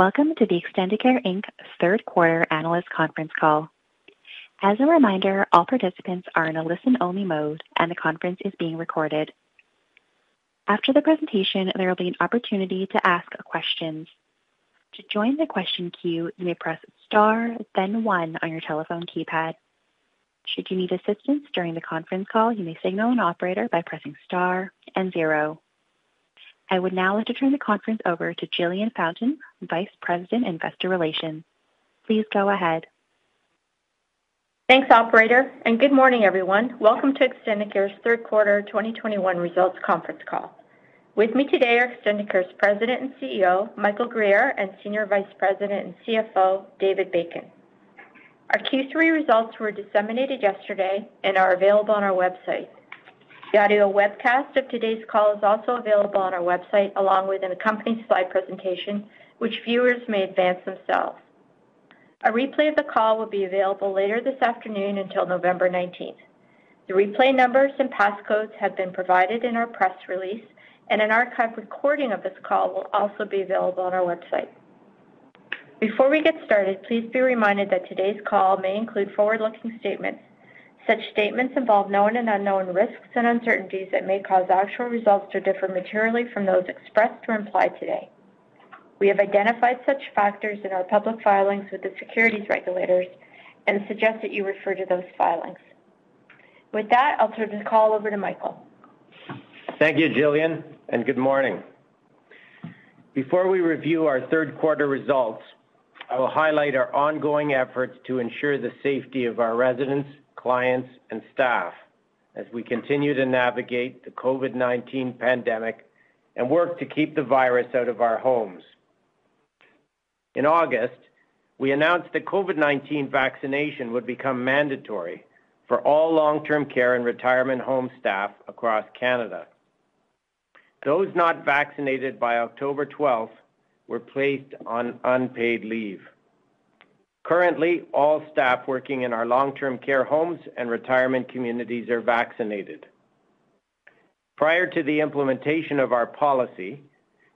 Welcome to the Extendicare Inc. third quarter analyst conference call. As a reminder, all participants are in a listen-only mode, and the conference is being recorded. After the presentation, there will be an opportunity to ask questions. To join the question queue, you may press star, then one on your telephone keypad. Should you need assistance during the conference call, you may signal an operator by pressing star and zero. I would now like to turn the conference over to Jillian Fountain, Vice President, Investor Relations. Please go ahead. Thanks, operator, and good morning, everyone. Welcome to Extendicare's third quarter 2021 results conference call. With me today are Extendicare's President and CEO, Michael Guerriere, and Senior Vice President and CFO, David Bacon. Our Q3 results were disseminated yesterday and are available on our website. The audio webcast of today's call is also available on our website, along with an accompanying slide presentation, which viewers may advance themselves. A replay of the call will be available later this afternoon until November 19th. The replay numbers and passcodes have been provided in our press release, and an archived recording of this call will also be available on our website. Before we get started, please be reminded that today's call may include forward-looking statements. Such statements involve known and unknown risks and uncertainties that may cause actual results to differ materially from those expressed or implied today. We have identified such factors in our public filings with the securities regulators and suggest that you refer to those filings. With that, I'll turn the call over to Michael. Thank you, Jillian, and good morning. Before we review our third quarter results, I will highlight our ongoing efforts to ensure the safety of our residents, clients, and staff as we continue to navigate the COVID-19 pandemic and work to keep the virus out of our homes. In August, we announced that COVID-19 vaccination would become mandatory for all long-term care and retirement home staff across Canada. Those not vaccinated by October 12th were placed on unpaid leave. Currently, all staff working in our long-term care homes and retirement communities are vaccinated. Prior to the implementation of our policy,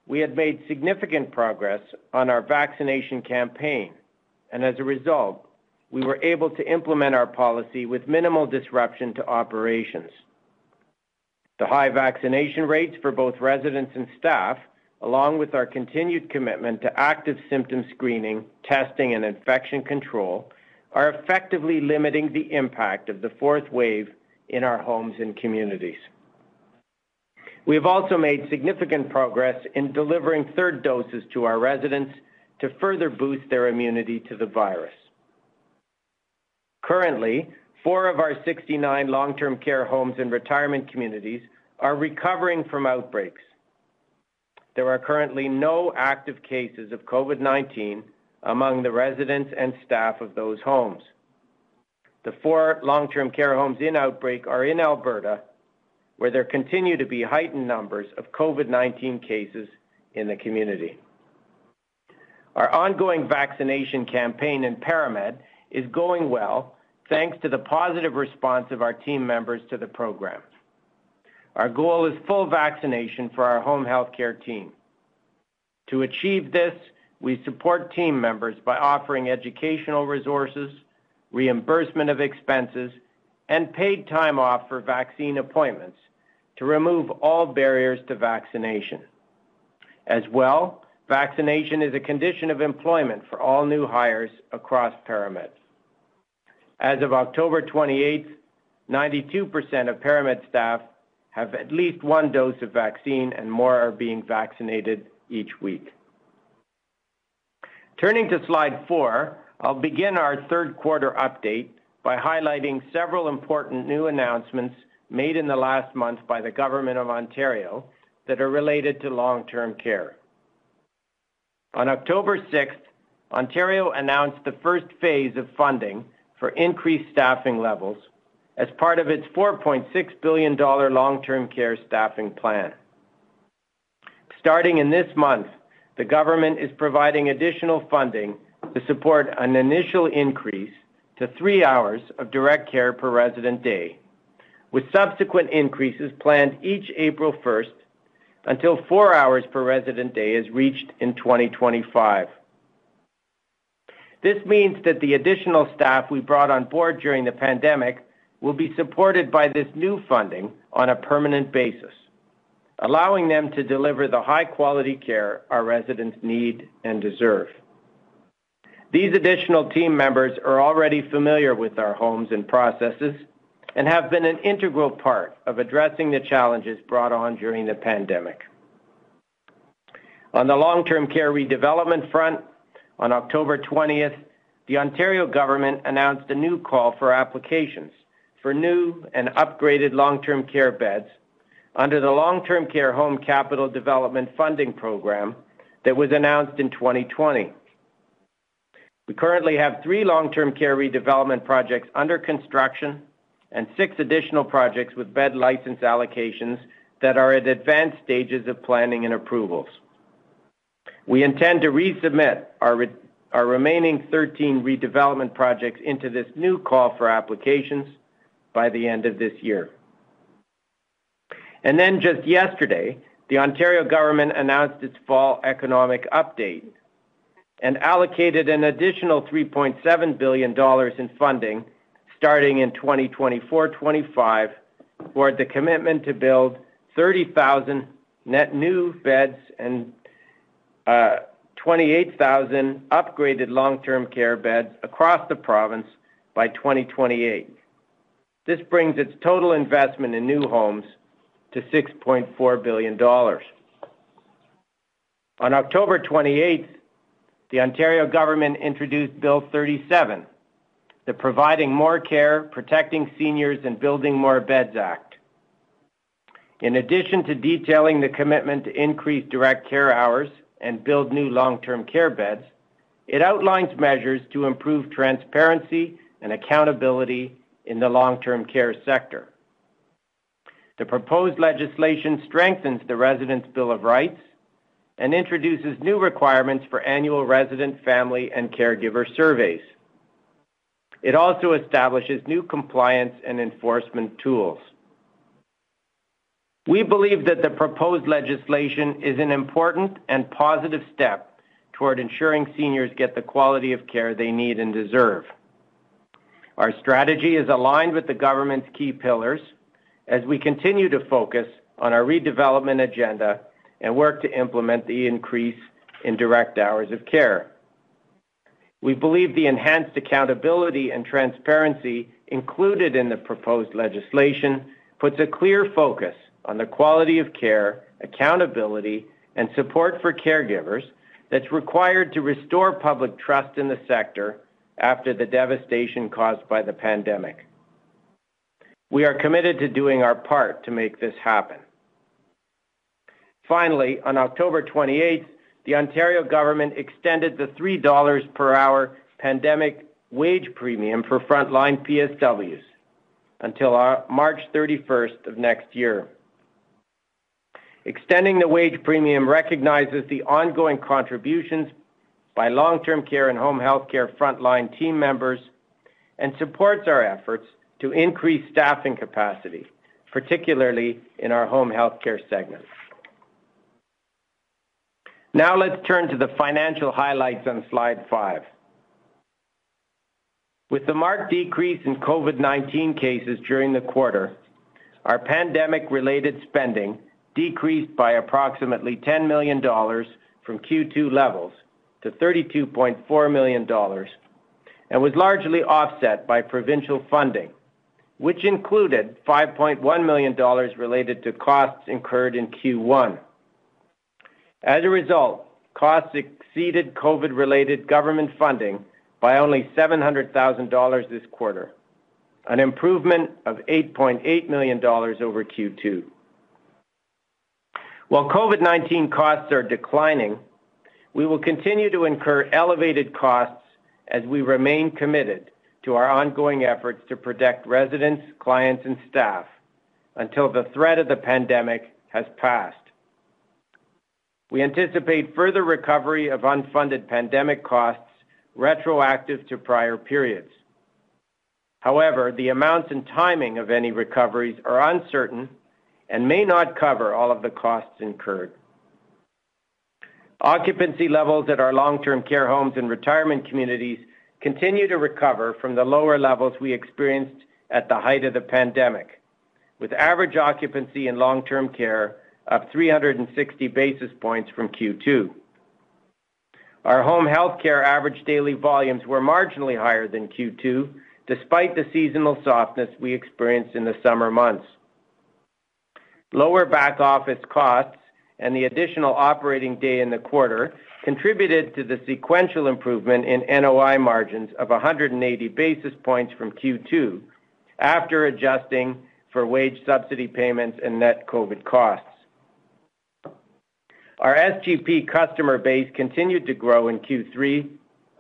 we had made significant progress on our vaccination campaign, and as a result, we were able to implement our policy with minimal disruption to operations. The high vaccination rates for both residents and staff along with our continued commitment to active symptom screening, testing, and infection control, are effectively limiting the impact of the fourth wave in our homes and communities. We have also made significant progress in delivering third doses to our residents to further boost their immunity to the virus. Currently, four of our 69 long-term care homes and retirement communities are recovering from outbreaks, there are currently no active cases of COVID-19 among the residents and staff of those homes. The four long-term care homes in outbreak are in Alberta, where there continue to be heightened numbers of COVID-19 cases in the community. Our ongoing vaccination campaign in ParaMed is going well, thanks to the positive response of our team members to the program. Our goal is full vaccination for our home health care team. To achieve this, we support team members by offering educational resources, reimbursement of expenses, and paid time off for vaccine appointments to remove all barriers to vaccination. As well, vaccination is a condition of employment for all new hires across ParaMed. As of October 28th, 92% of ParaMed staff have at least one dose of vaccine and more are being vaccinated each week. Turning to slide four, I'll begin our third quarter update by highlighting several important new announcements made in the last month by the Government of Ontario that are related to long-term care. On October 6th, Ontario announced the first phase of funding for increased staffing levels as part of its 4.6 billion dollar long-term care staffing plan. Starting in this month, the government is providing additional funding to support an initial increase to three hours of direct care per resident day, with subsequent increases planned each April 1st until four hours per resident day is reached in 2025. This means that the additional staff we brought on board during the pandemic will be supported by this new funding on a permanent basis, allowing them to deliver the high-quality care our residents need and deserve. These additional team members are already familiar with our homes and processes and have been an integral part of addressing the challenges brought on during the pandemic. On the long-term care redevelopment front, on October 20th, the Ontario government announced a new call for applications for new and upgraded long-term care beds under the Long-Term Care Home Capital Development Funding Program that was announced in 2020. We currently have three long-term care redevelopment projects under construction and six additional projects with bed license allocations that are at advanced stages of planning and approvals. We intend to resubmit our remaining 13 redevelopment projects into this new call for applications by the end of this year. And then just yesterday, the Ontario government announced its fall economic update and allocated an additional 3.7 billion dollars in funding starting in 2024-25 toward the commitment to build 30,000 net new beds and uh, 28,000 upgraded long-term care beds across the province by 2028. This brings its total investment in new homes to 6.4 billion dollars. On October 28th, the Ontario government introduced Bill 37, the Providing More Care, Protecting Seniors and Building More Beds Act. In addition to detailing the commitment to increase direct care hours and build new long-term care beds, it outlines measures to improve transparency and accountability in the long-term care sector. The proposed legislation strengthens the Residents' Bill of Rights and introduces new requirements for annual resident, family, and caregiver surveys. It also establishes new compliance and enforcement tools. We believe that the proposed legislation is an important and positive step toward ensuring seniors get the quality of care they need and deserve. Our strategy is aligned with the government's key pillars as we continue to focus on our redevelopment agenda and work to implement the increase in direct hours of care. We believe the enhanced accountability and transparency included in the proposed legislation puts a clear focus on the quality of care, accountability, and support for caregivers that's required to restore public trust in the sector after the devastation caused by the pandemic. We are committed to doing our part to make this happen. Finally, on October 28th, the Ontario government extended the 3 dollars per hour pandemic wage premium for frontline PSWs until uh, March 31st of next year. Extending the wage premium recognizes the ongoing contributions by long-term care and home health care frontline team members and supports our efforts to increase staffing capacity, particularly in our home health care segment. Now let's turn to the financial highlights on slide five. With the marked decrease in COVID-19 cases during the quarter, our pandemic-related spending decreased by approximately 10 million dollars from Q2 levels to 32.4 million dollars and was largely offset by provincial funding, which included 5.1 million dollars related to costs incurred in Q1. As a result, costs exceeded COVID-related government funding by only 700,000 dollars this quarter, an improvement of 8.8 million dollars over Q2. While COVID-19 costs are declining, we will continue to incur elevated costs as we remain committed to our ongoing efforts to protect residents, clients, and staff until the threat of the pandemic has passed. We anticipate further recovery of unfunded pandemic costs retroactive to prior periods. However, the amounts and timing of any recoveries are uncertain and may not cover all of the costs incurred. Occupancy levels at our long-term care homes and retirement communities continue to recover from the lower levels we experienced at the height of the pandemic, with average occupancy in long-term care up 360 basis points from Q2. Our home health care average daily volumes were marginally higher than Q2, despite the seasonal softness we experienced in the summer months. Lower back-office costs and the additional operating day in the quarter contributed to the sequential improvement in NOI margins of 180 basis points from Q2 after adjusting for wage subsidy payments and net COVID costs. Our SGP customer base continued to grow in Q3,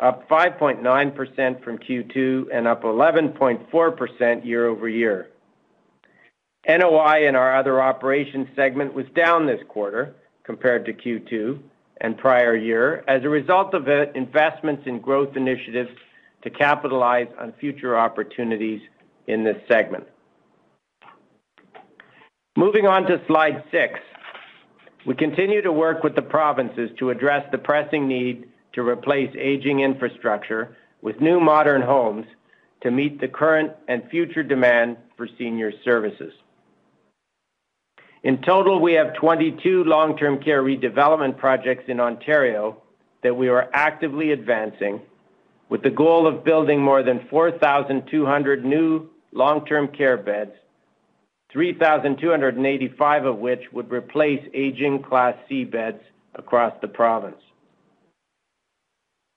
up 5.9% from Q2 and up 11.4% year-over-year. NOI in our other operations segment was down this quarter compared to Q2 and prior year as a result of investments in growth initiatives to capitalize on future opportunities in this segment. Moving on to slide six. We continue to work with the provinces to address the pressing need to replace aging infrastructure with new modern homes to meet the current and future demand for senior services. In total, we have 22 long-term care redevelopment projects in Ontario that we are actively advancing with the goal of building more than 4,200 new long-term care beds, 3,285 of which would replace aging Class C beds across the province.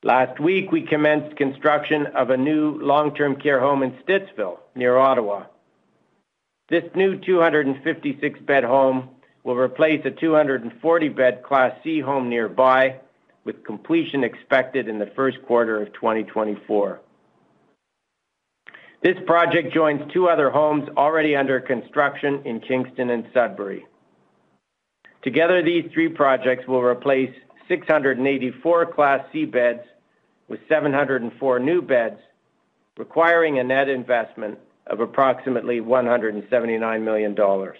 Last week, we commenced construction of a new long-term care home in Stittsville, near Ottawa. This new 256-bed home will replace a 240-bed Class C home nearby, with completion expected in the first quarter of 2024. This project joins two other homes already under construction in Kingston and Sudbury. Together, these three projects will replace 684 Class C beds with 704 new beds, requiring a net investment of approximately 179 million dollars.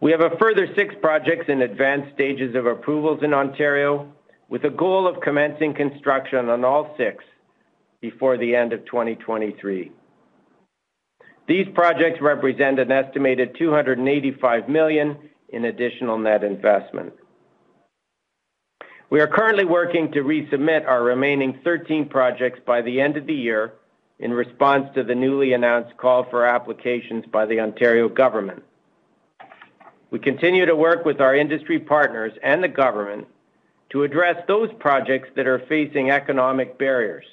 We have a further six projects in advanced stages of approvals in Ontario, with a goal of commencing construction on all six before the end of 2023. These projects represent an estimated 285 million in additional net investment. We are currently working to resubmit our remaining 13 projects by the end of the year in response to the newly announced call for applications by the Ontario government. We continue to work with our industry partners and the government to address those projects that are facing economic barriers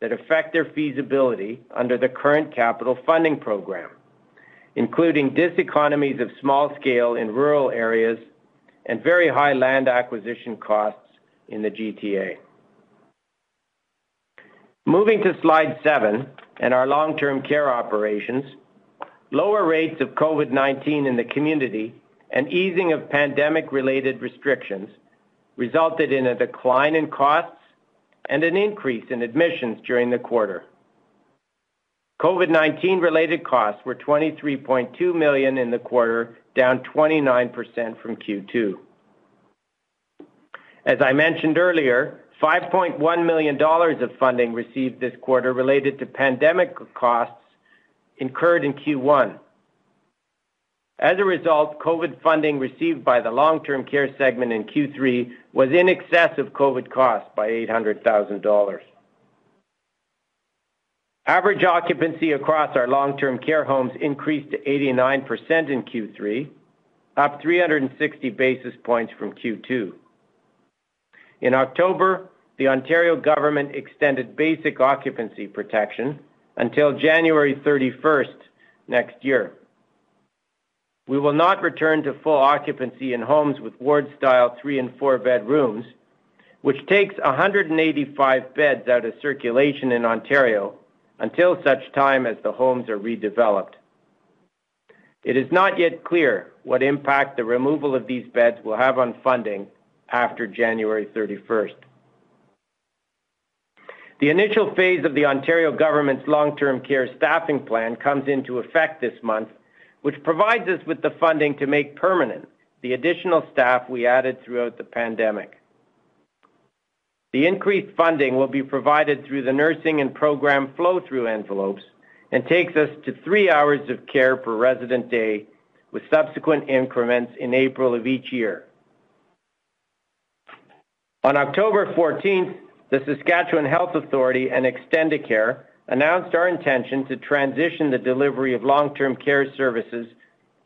that affect their feasibility under the current capital funding program, including diseconomies of small scale in rural areas and very high land acquisition costs in the GTA. Moving to slide seven and our long-term care operations, lower rates of COVID-19 in the community and easing of pandemic-related restrictions resulted in a decline in costs and an increase in admissions during the quarter. COVID-19 related costs were 23.2 million in the quarter, down 29% from Q2. As I mentioned earlier, 5.1 million dollars of funding received this quarter related to pandemic costs incurred in Q1. As a result, COVID funding received by the long-term care segment in Q3 was in excess of COVID costs by 800,000 dollars. Average occupancy across our long-term care homes increased to 89% in Q3, up 360 basis points from Q2. In October, the Ontario government extended basic occupancy protection until January 31st next year. we will not return to full occupancy in homes with ward-style three and four-bed rooms, which takes 185 beds out of circulation in Ontario until such time as the homes are redeveloped. It is not yet clear what impact the removal of these beds will have on funding after January 31st. The initial phase of the Ontario government's long-term care staffing plan comes into effect this month, which provides us with the funding to make permanent the additional staff we added throughout the pandemic. The increased funding will be provided through the nursing and program flow-through envelopes and takes us to three hours of care per resident day, with subsequent increments in April of each year. On October 14th, the Saskatchewan Health Authority and Extendicare announced our intention to transition the delivery of long-term care services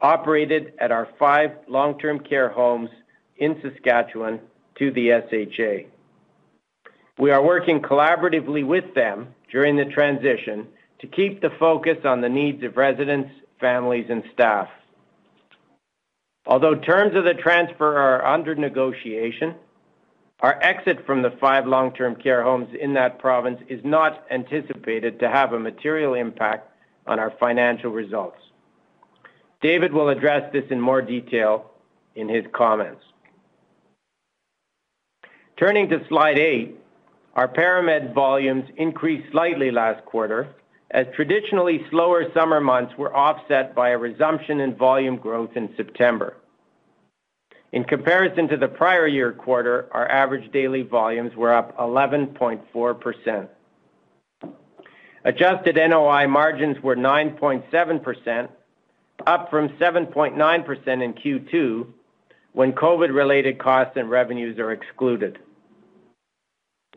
operated at our five long-term care homes in Saskatchewan to the SHA. We are working collaboratively with them during the transition to keep the focus on the needs of residents, families, and staff. Although terms of the transfer are under negotiation, our exit from the five long-term care homes in that province is not anticipated to have a material impact on our financial results. David will address this in more detail in his comments. Turning to slide eight, our ParaMed volumes increased slightly last quarter as traditionally slower summer months were offset by a resumption in volume growth in September. In comparison to the prior year quarter, our average daily volumes were up 11.4%. Adjusted NOI margins were 9.7%, up from 7.9% in Q2, when COVID-related costs and revenues are excluded.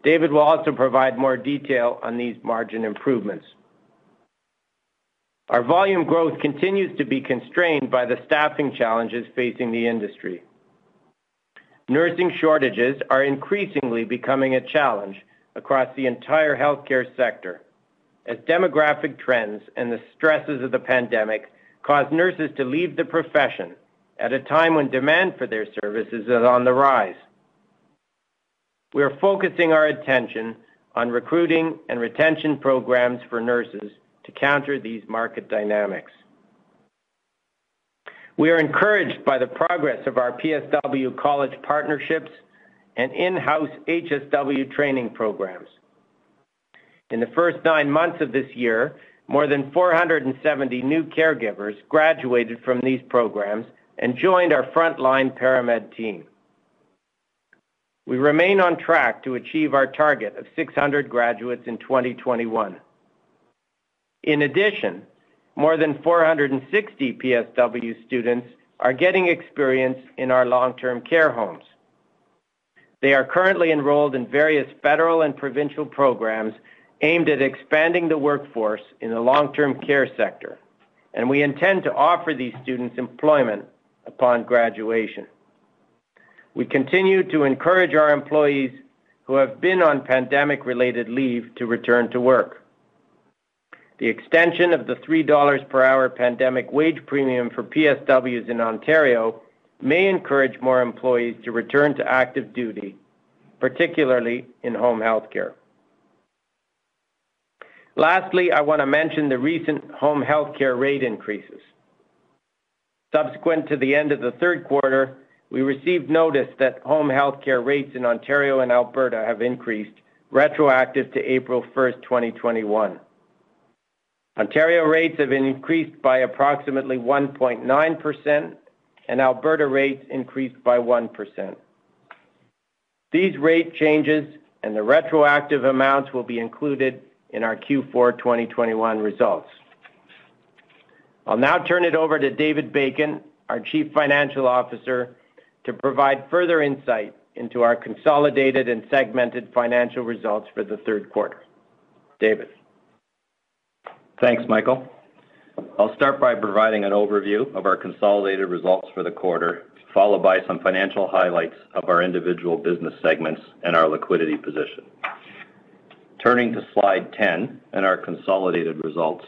David will also provide more detail on these margin improvements. Our volume growth continues to be constrained by the staffing challenges facing the industry. Nursing shortages are increasingly becoming a challenge across the entire healthcare sector as demographic trends and the stresses of the pandemic cause nurses to leave the profession at a time when demand for their services is on the rise. We are focusing our attention on recruiting and retention programs for nurses to counter these market dynamics. We are encouraged by the progress of our PSW college partnerships and in-house HSW training programs. In the first nine months of this year, more than 470 new caregivers graduated from these programs and joined our frontline ParaMed team. We remain on track to achieve our target of 600 graduates in 2021. In addition, more than 460 PSW students are getting experience in our long-term care homes. They are currently enrolled in various federal and provincial programs aimed at expanding the workforce in the long-term care sector, and we intend to offer these students employment upon graduation. We continue to encourage our employees who have been on pandemic-related leave to return to work. The extension of the $3 per hour pandemic wage premium for PSWs in Ontario may encourage more employees to return to active duty, particularly in home health care. Lastly, I want to mention the recent home health care rate increases. Subsequent to the end of the third quarter, we received notice that home health care rates in Ontario and Alberta have increased, retroactive to April 1st, 2021. Ontario rates have increased by approximately 1.9%, and Alberta rates increased by 1%. These rate changes and the retroactive amounts will be included in our Q4 2021 results. I'll now turn it over to David Bacon, our Chief Financial Officer, to provide further insight into our consolidated and segmented financial results for the third quarter. David. Thanks, Michael. I'll start by providing an overview of our consolidated results for the quarter, followed by some financial highlights of our individual business segments and our liquidity position. Turning to slide 10 and our consolidated results.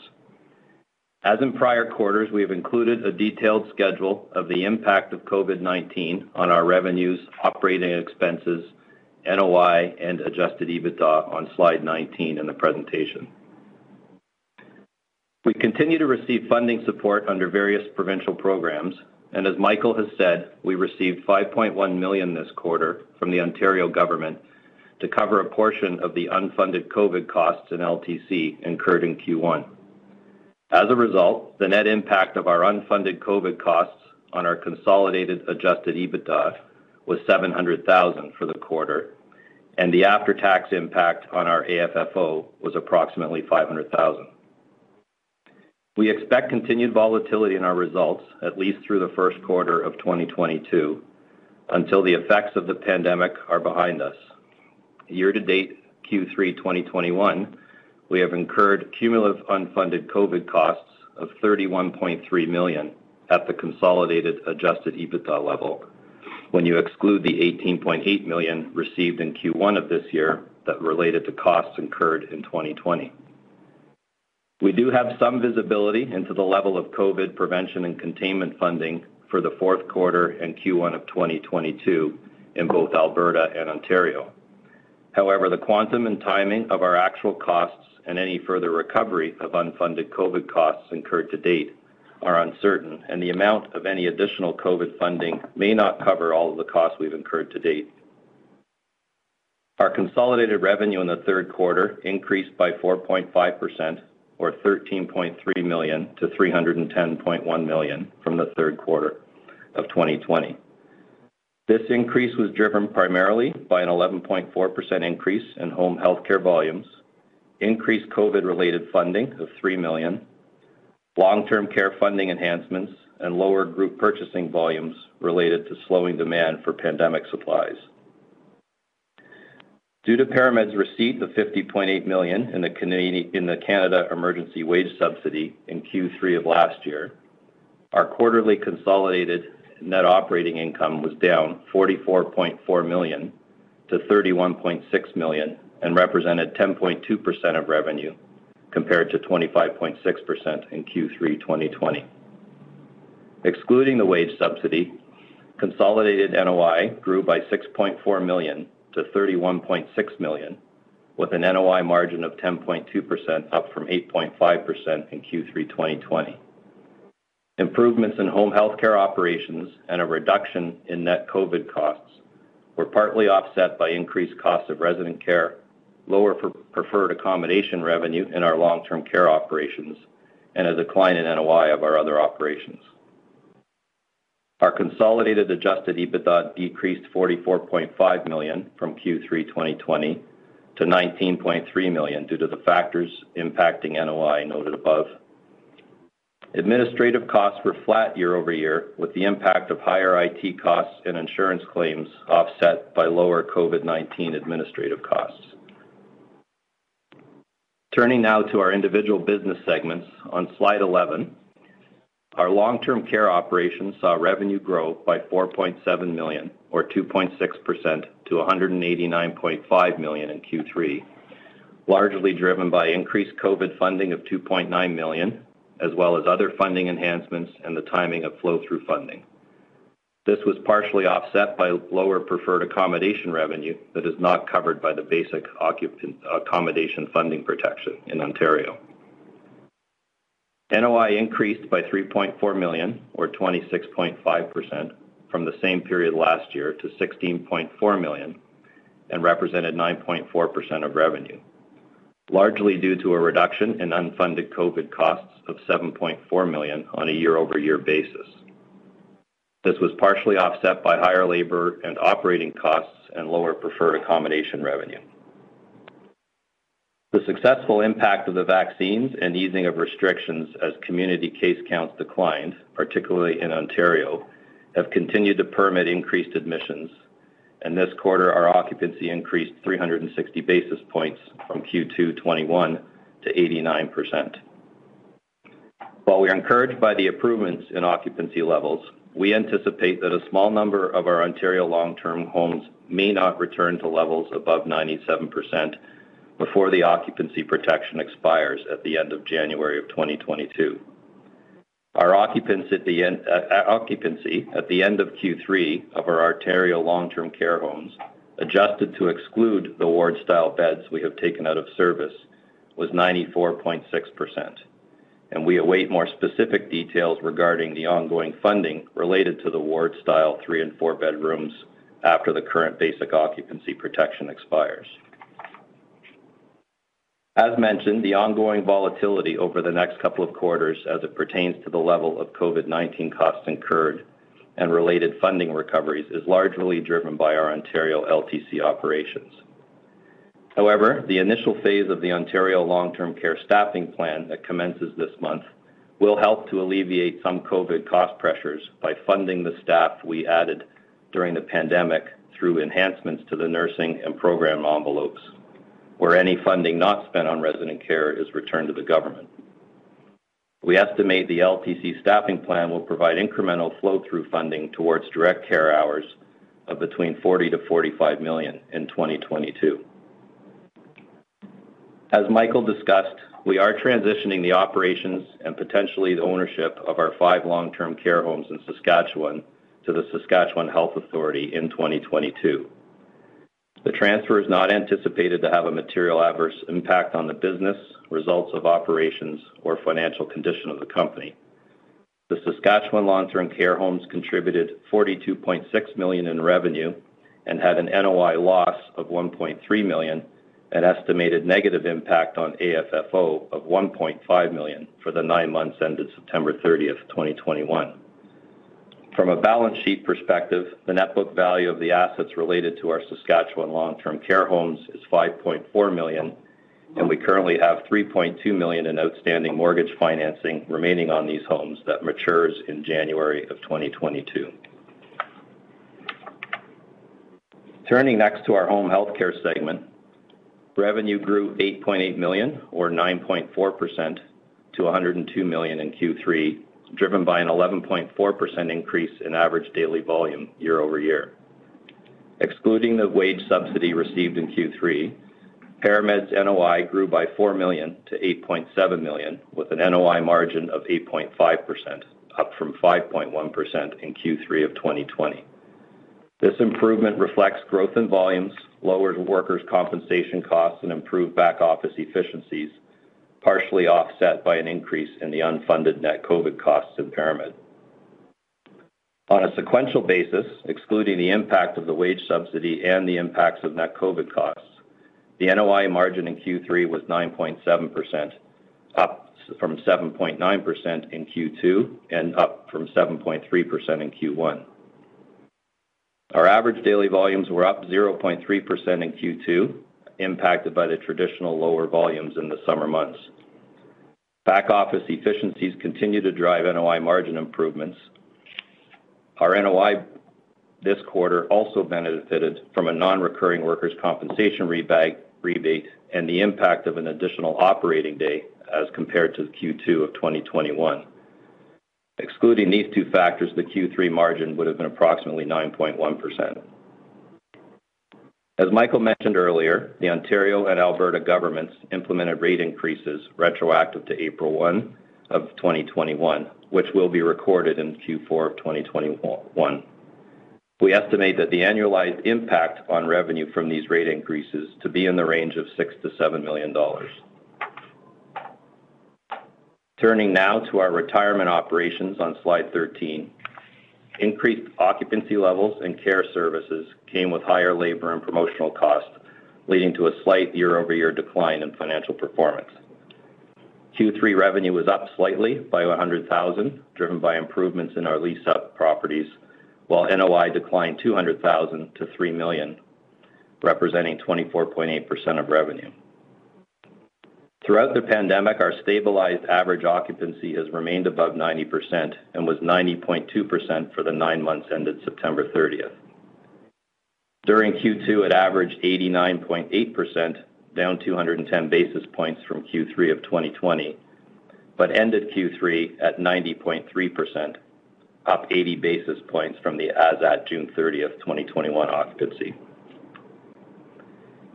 As in prior quarters, we have included a detailed schedule of the impact of COVID-19 on our revenues, operating expenses, NOI, and adjusted EBITDA on slide 19 in the presentation. We continue to receive funding support under various provincial programs, and as Michael has said, we received 5.1 million this quarter from the Ontario government to cover a portion of the unfunded COVID costs in LTC incurred in Q1. As a result, the net impact of our unfunded COVID costs on our consolidated adjusted EBITDA was 700,000 for the quarter, and the after-tax impact on our AFFO was approximately 500,000. We expect continued volatility in our results at least through the first quarter of 2022 until the effects of the pandemic are behind us. Year to date, Q3 2021, we have incurred cumulative unfunded COVID costs of 31.3 million at the consolidated adjusted EBITDA level when you exclude the 18.8 million received in Q1 of this year that related to costs incurred in 2020. We do have some visibility into the level of COVID prevention and containment funding for the fourth quarter and Q1 of 2022 in both Alberta and Ontario. However, the quantum and timing of our actual costs and any further recovery of unfunded COVID costs incurred to date are uncertain, and the amount of any additional COVID funding may not cover all of the costs we've incurred to date. Our consolidated revenue in the third quarter increased by 4.5% or 13.3 million to 310.1 million from the third quarter of 2020. This increase was driven primarily by an 11.4% increase in home health care volumes, increased COVID-related funding of 3 million, long-term care funding enhancements, and lower group purchasing volumes related to slowing demand for pandemic supplies. Due to ParaMed's receipt of 50.8 million in the Canada Emergency Wage Subsidy in Q3 of last year, our quarterly consolidated net operating income was down 44.4 million to 31.6 million and represented 10.2% of revenue, compared to 25.6% in Q3 2020. Excluding the wage subsidy, consolidated NOI grew by 6.4 million to 31.6 million, with an NOI margin of 10.2%, up from 8.5% in Q3 2020. Improvements in home healthcare operations and a reduction in net COVID costs were partly offset by increased costs of resident care, lower preferred accommodation revenue in our long-term care operations, and a decline in NOI of our other operations. Our consolidated adjusted EBITDA decreased 44.5 million from Q3 2020 to 19.3 million due to the factors impacting NOI noted above. Administrative costs were flat year-over-year, with the impact of higher IT costs and insurance claims offset by lower COVID-19 administrative costs. Turning now to our individual business segments on slide 11. Our long-term care operations saw revenue grow by 4.7 million or 2.6% to 189.5 million in Q3, largely driven by increased COVID funding of 2.9 million, as well as other funding enhancements and the timing of flow-through funding. This was partially offset by lower preferred accommodation revenue that is not covered by the basic accommodation funding protection in Ontario. NOI increased by 3.4 million or 26.5% from the same period last year to 16.4 million and represented 9.4% of revenue, largely due to a reduction in unfunded COVID costs of 7.4 million on a year-over-year basis. This was partially offset by higher labor and operating costs and lower preferred accommodation revenue. The successful impact of the vaccines and easing of restrictions as community case counts declined, particularly in Ontario, have continued to permit increased admissions. And this quarter, our occupancy increased 360 basis points from Q2 2021 to 89%. While we are encouraged by the improvements in occupancy levels, we anticipate that a small number of our Ontario long-term homes may not return to levels above 97% before the occupancy protection expires at the end of January of 2022. Our occupancy at the end uh, of Q3 of our Ontario long-term care homes, adjusted to exclude the ward-style beds we have taken out of service, was 94.6%, and we await more specific details regarding the ongoing funding related to the ward-style three and four-bed rooms after the current basic occupancy protection expires. As mentioned, the ongoing volatility over the next couple of quarters as it pertains to the level of COVID-19 costs incurred and related funding recoveries is largely driven by our Ontario LTC operations. However, the initial phase of the Ontario long-term care staffing plan that commences this month will help to alleviate some COVID cost pressures by funding the staff we added during the pandemic through enhancements to the nursing and program envelopes, where any funding not spent on resident care is returned to the government. We estimate the LTC staffing plan will provide incremental flow-through funding towards direct care hours of between 40 million-45 million in 2022. As Michael discussed, we are transitioning the operations and potentially the ownership of our five long-term care homes in Saskatchewan to the Saskatchewan Health Authority in 2022. The transfer is not anticipated to have a material adverse impact on the business, results of operations, or financial condition of the company. The Saskatchewan long-term care homes contributed 42.6 million in revenue and had an NOI loss of 1.3 million, an estimated negative impact on AFFO of 1.5 million for the nine months ended September 30th, 2021. From a balance sheet perspective, the net book value of the assets related to our Saskatchewan long-term care homes is 5.4 million, and we currently have 3.2 million in outstanding mortgage financing remaining on these homes that matures in January of 2022. Turning next to our home health care segment, revenue grew 8.8 million or 9.4% to 102 million in Q3, driven by an 11.4% increase in average daily volume year-over-year. Excluding the wage subsidy received in Q3, ParaMed's NOI grew by 4 million to 8.7 million, with an NOI margin of 8.5%, up from 5.1% in Q3 of 2020. This improvement reflects growth in volumes, lowered workers' compensation costs, and improved back-office efficiencies, partially offset by an increase in the unfunded net COVID costs in ParaMed. On a sequential basis, excluding the impact of the wage subsidy and the impacts of net COVID costs, the NOI margin in Q3 was 9.7%, up from 7.9% in Q2 and up from 7.3% in Q1. Our average daily volumes were up 0.3% in Q2, impacted by the traditional lower volumes in the summer months. Back-office efficiencies continue to drive NOI margin improvements. Our NOI this quarter also benefited from a non-recurring workers' compensation rebate and the impact of an additional operating day as compared to Q2 of 2021. Excluding these two factors, the Q3 margin would have been approximately 9.1%. As Michael mentioned earlier, the Ontario and Alberta governments implemented rate increases retroactive to April 1, of 2021, which will be recorded in Q4 of 2021. We estimate that the annualized impact on revenue from these rate increases to be in the range of 6 million-7 million dollars. Turning now to our retirement operations on slide 13. Increased occupancy levels and care services came with higher labor and promotional costs, leading to a slight year-over-year decline in financial performance. Q3 revenue was up slightly by 100,000, driven by improvements in our lease-up properties, while NOI declined 200,000 to 3 million, representing 24.8% of revenue. Throughout the pandemic, our stabilized average occupancy has remained above 90% and was 90.2% for the nine months ended September 30th. During Q2, it averaged 89.8%, down 210 basis points from Q3 of 2020, but ended Q3 at 90.3%, up 80 basis points from the as at June 30th, 2021 occupancy.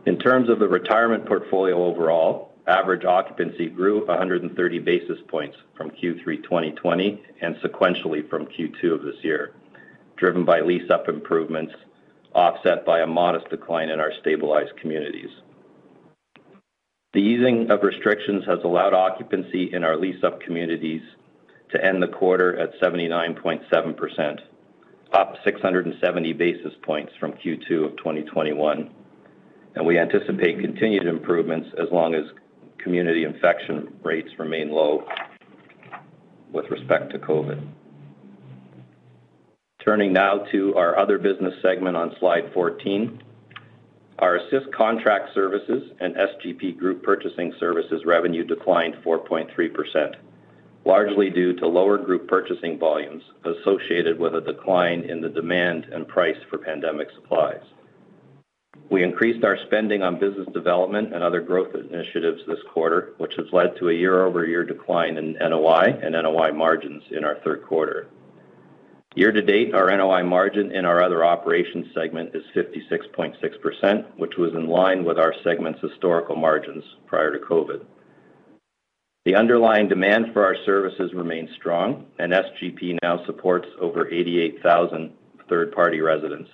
In terms of the retirement portfolio overall, average occupancy grew 130 basis points from Q3 2020 and sequentially from Q2 of this year, driven by lease-up improvements, offset by a modest decline in our stabilized communities. The easing of restrictions has allowed occupancy in our lease-up communities to end the quarter at 79.7%, up 670 basis points from Q2 of 2021, and we anticipate continued improvements as long as community infection rates remain low with respect to COVID. Turning now to our other business segment on slide 14. Our Assist Contract Services and SGP Group Purchasing Services revenue declined 4.3%, largely due to lower group purchasing volumes associated with a decline in the demand and price for pandemic supplies. We increased our spending on business development and other growth initiatives this quarter, which has led to a year-over-year decline in NOI and NOI margins in our third quarter. Year to date, our NOI margin in our other operations segment is 56.6%, which was in line with our segment's historical margins prior to COVID. The underlying demand for our services remains strong, and SGP now supports over 88,000 third-party residents,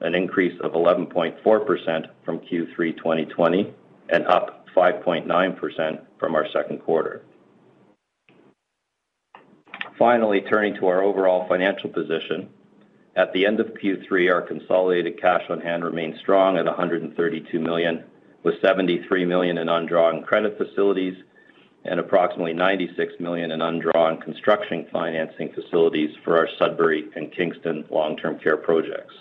an increase of 11.4% from Q3 2020 and up 5.9% from our second quarter. Finally, turning to our overall financial position. At the end of Q3, our consolidated cash on hand remained strong at 132 million, with 73 million in undrawn credit facilities and approximately 96 million in undrawn construction financing facilities for our Sudbury and Kingston long-term care projects.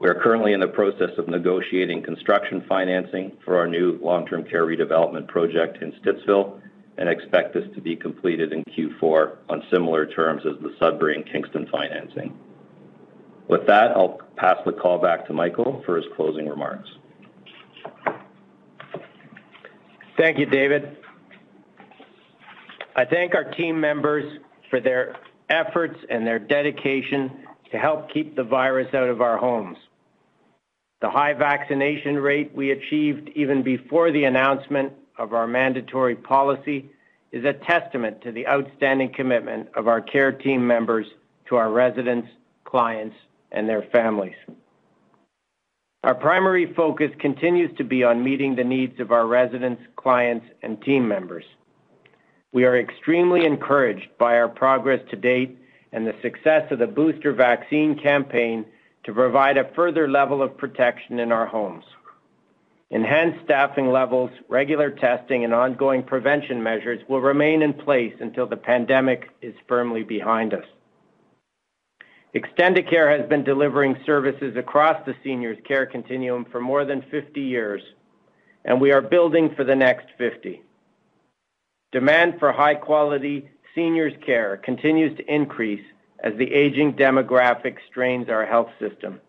We are currently in the process of negotiating construction financing for our new long-term care redevelopment project in Stittsville and expect this to be completed in Q4 on similar terms as the Sudbury and Kingston financing. With that, I'll pass the call back to Michael for his closing remarks. Thank you, David. I thank our team members for their efforts and their dedication to help keep the virus out of our homes. The high vaccination rate we achieved even before the announcement of our mandatory policy is a testament to the outstanding commitment of our care team members to our residents, clients, and their families. Our primary focus continues to be on meeting the needs of our residents, clients, and team members. We are extremely encouraged by our progress to date and the success of the booster vaccine campaign to provide a further level of protection in our homes. Enhanced staffing levels, regular testing, and ongoing prevention measures will remain in place until the pandemic is firmly behind us. Extendicare has been delivering services across the seniors care continuum for more than 50 years, and we are building for the next 50. Demand for high-quality seniors care continues to increase as the aging demographic strains our health system.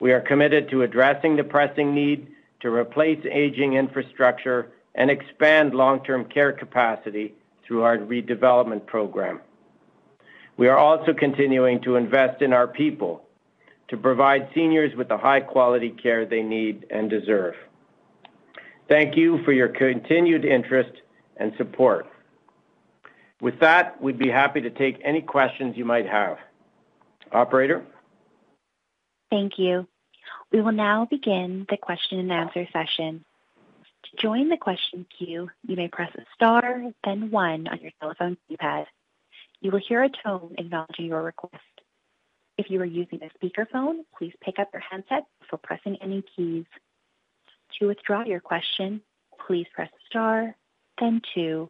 We are committed to addressing the pressing need to replace aging infrastructure and expand long-term care capacity through our redevelopment program. We are also continuing to invest in our people to provide seniors with the high-quality care they need and deserve. Thank you for your continued interest and support. With that, we'd be happy to take any questions you might have. Operator? Thank you. We will now begin the question and answer session. To join the question queue, you may press star then one on your telephone keypad. You will hear a tone acknowledging your request. If you are using a speakerphone, please pick up your handset before pressing any keys. To withdraw your question, please press star then two.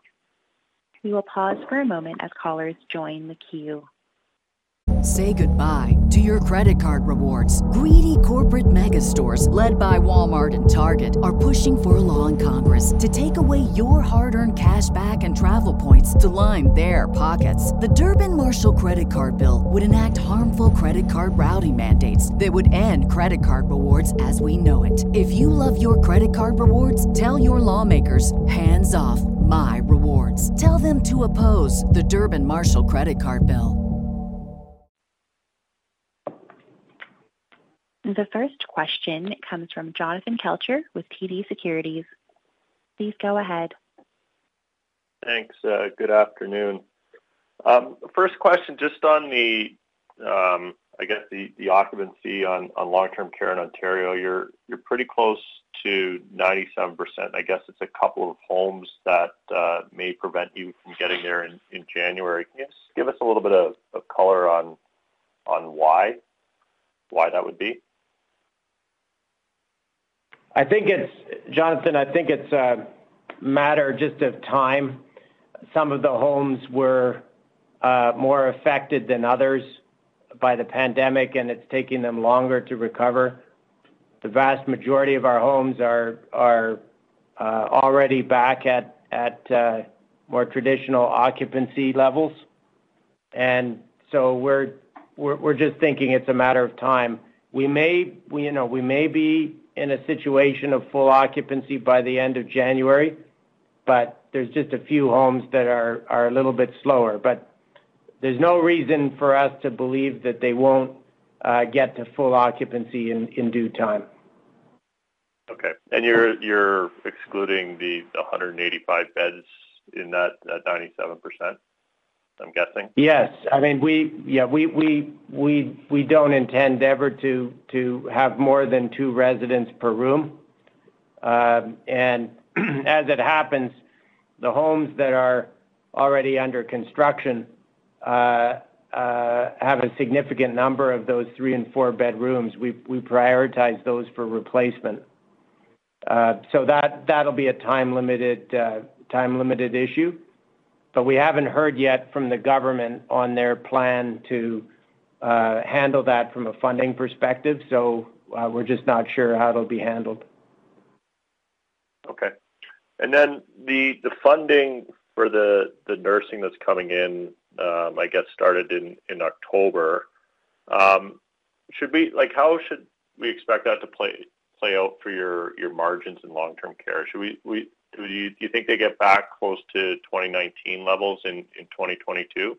We will pause for a moment as callers join the queue. Say goodbye to your credit card rewards. Greedy corporate mega stores, led by Walmart and Target, are pushing for a law in Congress to take away your hard-earned cash back and travel points to line their pockets. The Durbin Marshall credit card bill would enact harmful credit card routing mandates that would end credit card rewards as we know it. If you love your credit card rewards, tell your lawmakers, hands off my rewards. Tell them to oppose the Durbin Marshall credit card bill. The first question comes from Jonathan Kelcher with TD Securities. Please go ahead. Thanks. Uh, good afternoon. Um, first question, just on the, um, I guess, the occupancy on long-term care in Ontario. You're pretty close to 97%. I guess it's a couple of homes that uh, may prevent you from getting there in January. Can you just give us a little bit of color on on why that would be? I think it's, Jonathan, I think it's a matter just of time. Some of the homes were uh, more affected than others by the pandemic, and it's taking them longer to recover. The vast majority of our homes are uh, already back at uh, more traditional occupancy levels. And so we're just thinking it's a matter of time. We may you know, we may be in a situation of full occupancy by the end of January, but there's just a few homes that are a little bit slower. But there's no reason for us to believe that they won't uh, get to full occupancy in due time. Okay. And you're you're excluding the 185 beds in that 97%, I'm guessing? Yes. I mean, yeah, we don't intend ever to have more than two residents per room. Um, and as it happens, the homes that are already under construction uh, uh, have a significant number of those three and four-bed rooms. We prioritize those for replacement. So that'll be a time-limited uh time limited issue. But we haven't heard yet from the government on their plan to handle that from a funding perspective. So we're just not sure how it'll be handled. Okay. And then the the funding for the the nursing that's coming in, I guess, started in October. Um should we like how should we expect that to play out for your margins in long-term care? Should we we do you think they get back close to 2019 levels in 2022?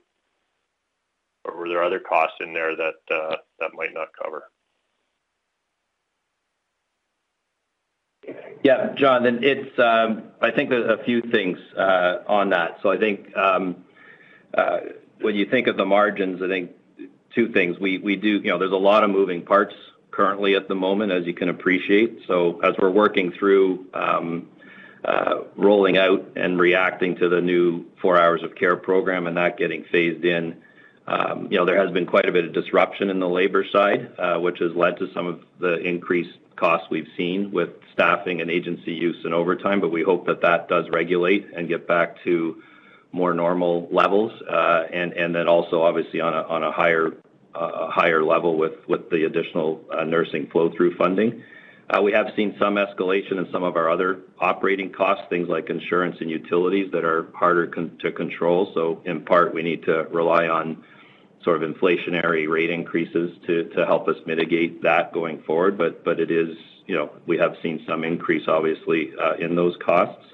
Or were there other costs in there that uh that might not cover? Yeah, John, And it's um, I think there's a few things uh, on that. So I think um, uh, when you think of the margins, I think two things. We we do. You know, there's a lot of moving parts currently at the moment, as you can appreciate. So as we're working through um, uh, rolling out and reacting to the new four hours of care program and that getting phased in, um, you know, there has been quite a bit of disruption in the labor side, uh, which has led to some of the increased costs we've seen with staffing and agency use and overtime. But we hope that that does regulate and get back to more normal levels. Uh, and then also, obviously, on a higher level with the additional uh, nursing flow-through funding. Uh, we have seen some escalation in some of our other operating costs, things like insurance and utilities that are harder to control. So in part, we need to rely on sort of inflationary rate increases to help us mitigate that going forward. But but it is, you know, we have seen some increase, obviously, uh, in those costs.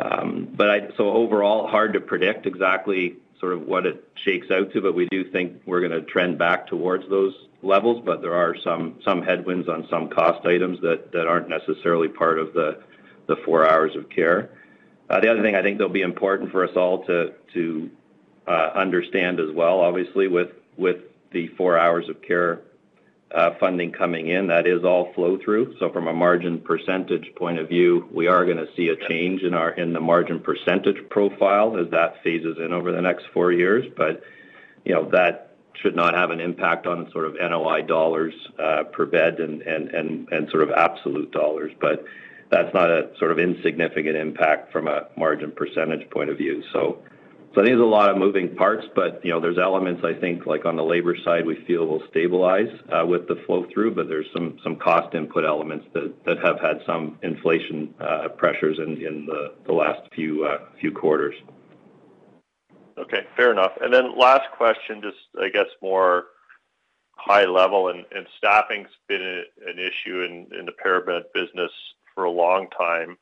Um but I so overall, hard to predict exactly sort of what it shakes out to, but we do think we're going to trend back towards those levels. But there are some some headwinds on some cost items that aren't necessarily part of the four hours of care. Uh, the other thing I think that'll be important for us all to to uh, understand as well, obviously, with the four hours of care Uh, funding coming in, that is all flow-through. So from a margin percentage point of view, we are to see a change in our in the margin percentage profile as that phases in over the next four years. But you know, that should not have an impact on sort of NOI dollars uh, per bed and and and sort of absolute dollars. But that's not a sort of insignificant impact from a margin percentage point of view. So I think there's a lot of moving parts, but you know, there's elements, I think, like on the labor side, we feel will stabilize uh, with the flow-through. But there's some cost input elements that have had some inflation uh, pressures in the last uh, few quarters. Okay. Fair enough. And then last question, just I guess more high level. And staffing's been an issue in the ParaMed business for a long time.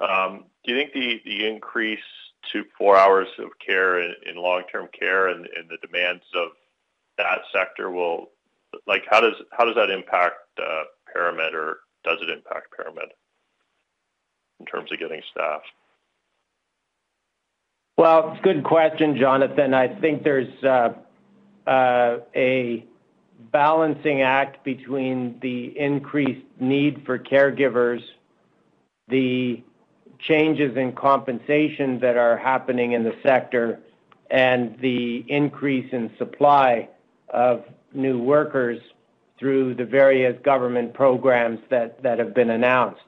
Um, do you think the increase to four hours of care in long-term care and the demands of that sector will like how does how does that impact uh, ParaMed, or does it impact ParaMed in terms of getting staff? Well, good question, Jonathan. I think there's uh, uh, a balancing act between the increased need for caregivers, the changes in compensation that are happening in the sector, and the increase in supply of new workers through the various government programs that have been announced.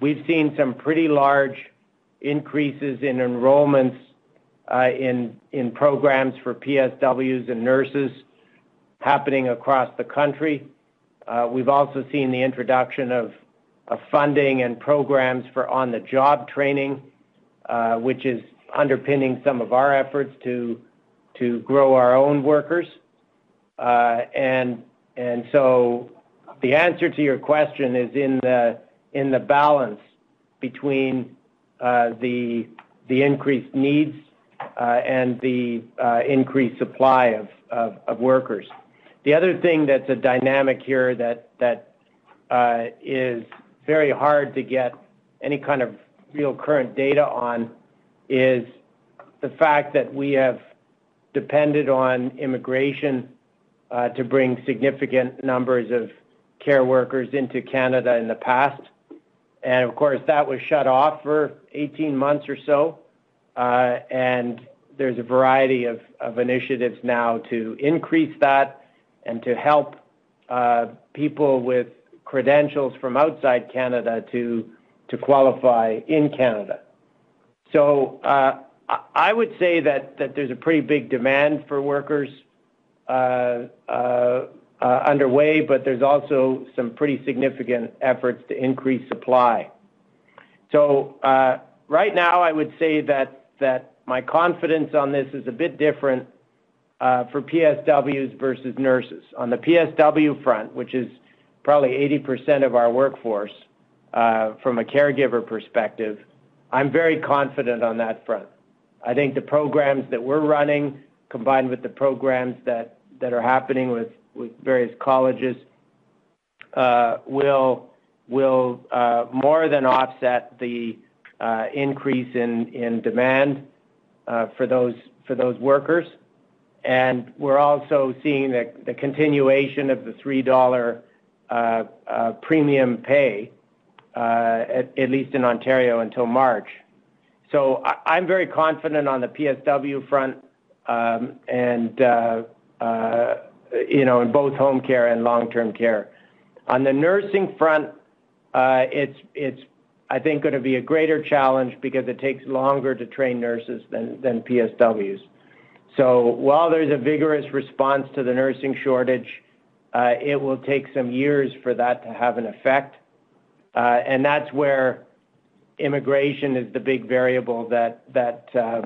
We've seen some pretty large increases in enrollments uh, in programs for PSWs and nurses happening across the country. Uh, we've also seen the introduction of funding and programs for on-the-job training, uh, which is underpinning some of our efforts to grow our own workers. Uh, and and so the answer to your question is in the balance between uh, the increased needs and the increased supply of workers. The other thing that's a dynamic here that is very hard to get any kind of real current data on is the fact that we have depended on immigration to bring significant numbers of care workers into Canada in the past. And of course, that was shut off for 18 months or so. Uh, and there's a variety of initiatives now to increase that and to help people with credentials from outside Canada to qualify in Canada. So uh I would say that there's a pretty big demand for workers underway, but there's also some pretty significant efforts to increase supply. So uh right now, I would say that my confidence on this is a bit different for PSWs versus nurses. On the PSW front, which is probably 80% of our workforce, uh, from a caregiver perspective, I'm very confident on that front. I think the programs that we're running, combined with the programs that are happening with various colleges, uh, will uh, more than offset the increase in demand for those workers. And we're also seeing the continuation of the 3 dollar Uh, uh, premium pay, uh, at least in Ontario, until March. So I'm very confident on the PSW front, um, and you know, in both home care and long-term care. On the nursing front, it's I think gonna be a greater challenge because it takes longer to train nurses than PSWs. So while there's a vigorous response to the nursing shortage, Uh, it will take some years for that to have an effect. Uh, and that's where immigration is the big variable that uh,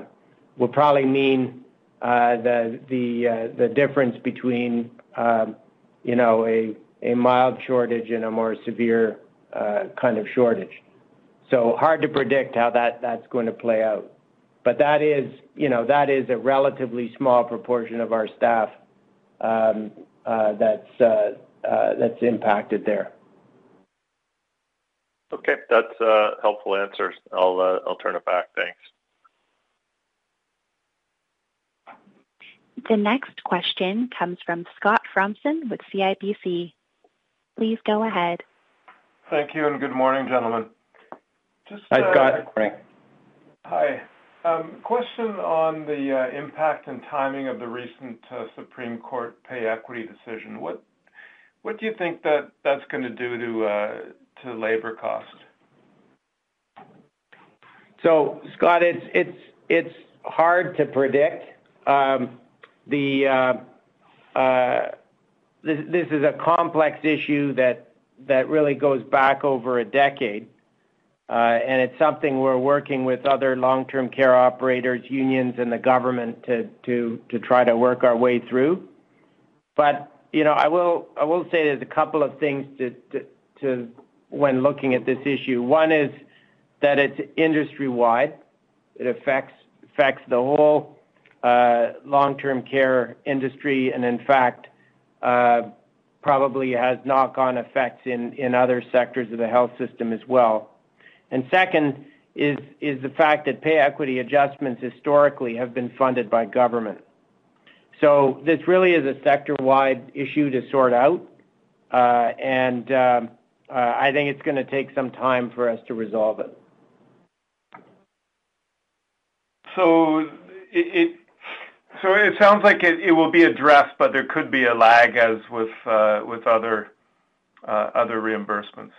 will probably mean the difference between um, you know, a mild shortage and a more severe kind of shortage. So hard to predict how that's going to play out. But that is, you know, that is a relatively small proportion of our staff um, Uh, uh, uh, that's impacted there. Okay. That's a helpful answers. I'll turn it back. Thanks. The next question comes from Scott Fromson with CIBC. Please go ahead. Thank you, and good morning, gentlemen. Hi, Scott. Morning. Hi. Um, question on the uh, impact and timing of the recent uh, Supreme Court pay equity decision. What do you think that's gonna do to uh, labor costs? So, Scott, it's hard to predict. Um, this is a complex issue that really goes back over a decade. Uh, and it's something we're working with other long-term care operators, unions, and the government to try to work our way through. But, you know, I will say there's a couple of things to when looking at this issue. One is that it's industry-wide. It affects the whole uh, long-term care industry, and in fact, uh, probably has knock-on effects in other sectors of the health system as well. Second is the fact that pay equity adjustments historically have been funded by government. So this really is a sector-wide issue to sort out. Uh, and um, uh, I think it's gonna take some time for us to resolve it. So it so it sounds like it will be addressed, but there could be a lag as with uh, other reimbursements.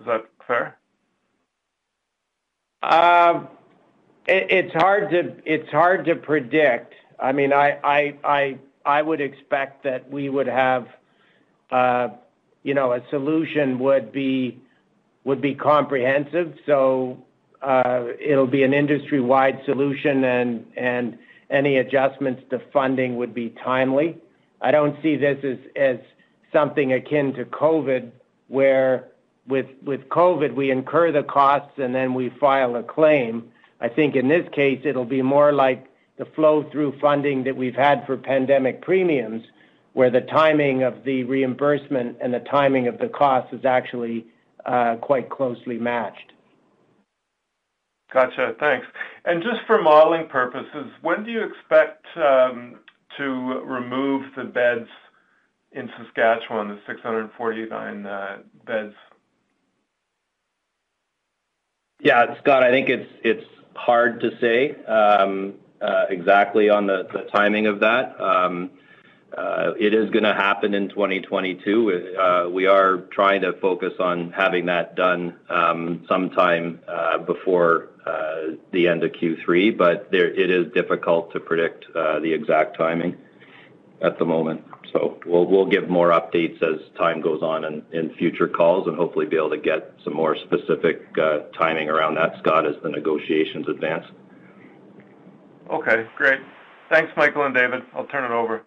Is that fair? It's hard to predict. I mean, I would expect that we would have, you know, a solution would be comprehensive. So uh it'll be an industry-wide solution and any adjustments to funding would be timely. I don't see this as something akin to COVID, where with COVID, we incur the costs and then we file a claim. I think in this case, it'll be more like the flow-through funding that we've had for pandemic premiums, where the timing of the reimbursement and the timing of the cost is actually uh, quite closely matched. Gotcha. Thanks. And just for modeling purposes, when do you expect um, to remove the beds in Saskatchewan, the 649 uh, beds? Yeah, Scott, I think it's it's hard to say um, uh, exactly on the timing of that. Um, uh, it is gonna happen in 2022. Uh, we are trying to focus on having that done um, sometime before the end of Q3, but it is difficult to predict the exact timing at the moment. So we'll give more updates as time goes on in future calls and hopefully be able to get some more specific uh, timing around that, Scott, as the negotiations advance. Okay, great. Thanks, Michael and David. I'll turn it over.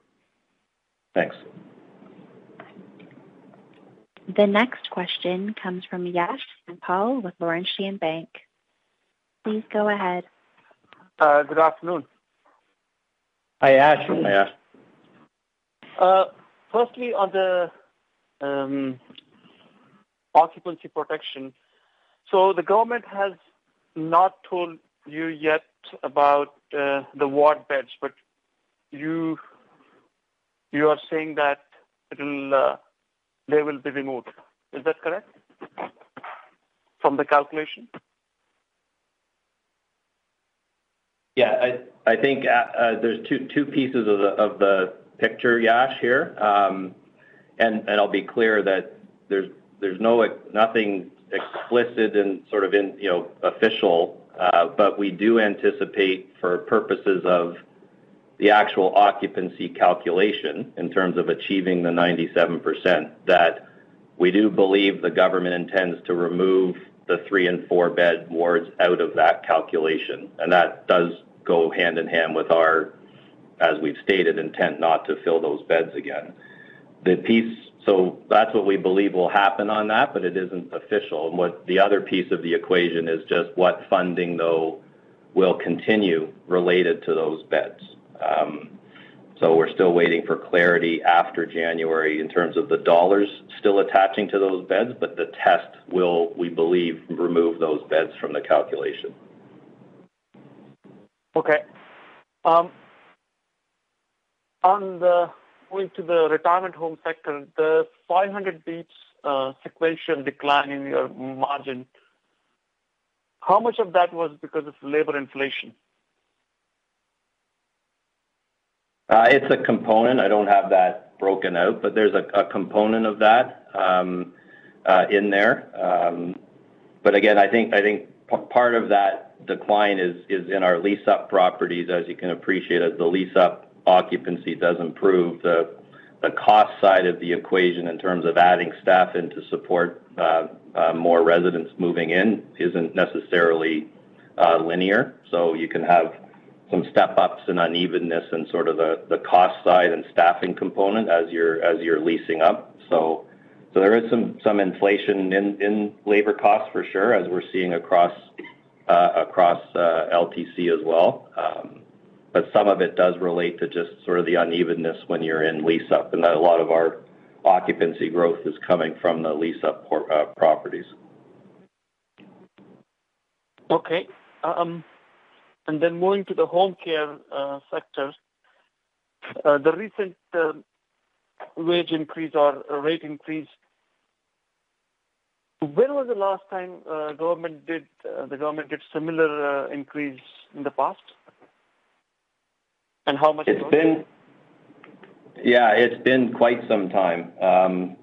Thanks. The next question comes from Yash Sankpal with Laurentian Bank. Please go ahead. Uh, good afternoon. Hi, Yash. Hi, Yash. Uh, firstly, on the um, occupancy protection. So the government has not told you yet about uh, the ward beds, but you are saying that uh, they will be removed. Is that correct? From the calculation. Yeah. I think there's two pieces of the picture, Yash, here. Um and I'll be clear that there's nothing explicit and sort of in, you know, official, but we do anticipate for purposes of the actual occupancy calculation in terms of achieving the 97%, that we do believe the government intends to remove the three and four-bed wards out of that calculation. And that does go hand in hand with our, as we've stated, intent not to fill those beds again. The piece so that's what we believe will happen on that, but it isn't official. And what the other piece of the equation is just what funding, though, will continue related to those beds. Um, so we're still waiting for clarity after January in terms of the dollars still attaching to those beds, but the test will, we believe, remove those beds from the calculation. Okay. Um, On the uh, going to the retirement home sector, the 500 basis points uh, sequential decline in your margin, how much of that was because of labor inflation? Uh, it's a component. I don't have that broken out, but there's a component of that um, in there. Um, but again, I think I think part of that decline is is in our lease-up properties. As you can appreciate, as the lease-up occupancy does improve, the cost side of the equation in terms of adding staff in to support uh, uh, more residents moving in isn't necessarily uh, linear. So you can have some step-ups and unevenness in sort of the cost side and staffing component as you're leasing up. There is some inflation in labor costs for sure, as we're seeing across LTC as well. Um, Some of it does relate to just sort of the unevenness when you're in lease-up, and that a lot of our occupancy growth is coming from the lease-up properties. Okay. Um, and then moving to the home care uh, sector, uh, the recent uh, wage increase or rate increase. When was the last time uh, government did uh, the government did similar uh, increase in the past? And how much? It's been, yeah, it's been quite some time. Um,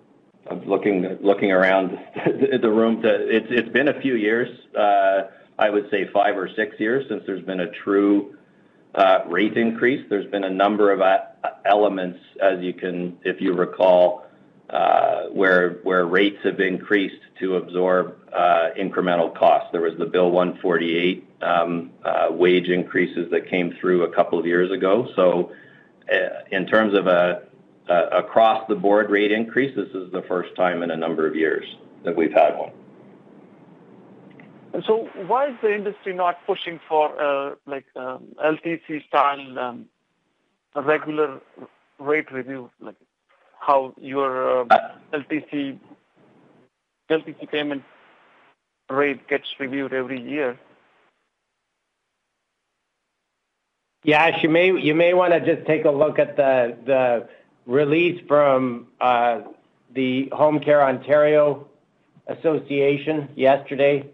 I'm looking looking around the room. To, it's it's been a few years. Uh, I would say five or six years since there's been a true uh, rate increase. There's been a number of uh, elements, as you can, if you recall, uh, where where rates have increased to absorb incremental costs. There was the Bill 148 um, uh, wage increases that came through a couple of years ago. So, uh, in terms of a, a across the board rate increase, this is the first time in a number of years that we've had one. So why is the industry not pushing for uh, like um, LTC style um, regular rate review, like how your uh, LTC LTC payment rate gets reviewed every year? Yes, you may you may want to just take a look at the the release from uh, the Home Care Ontario Association yesterday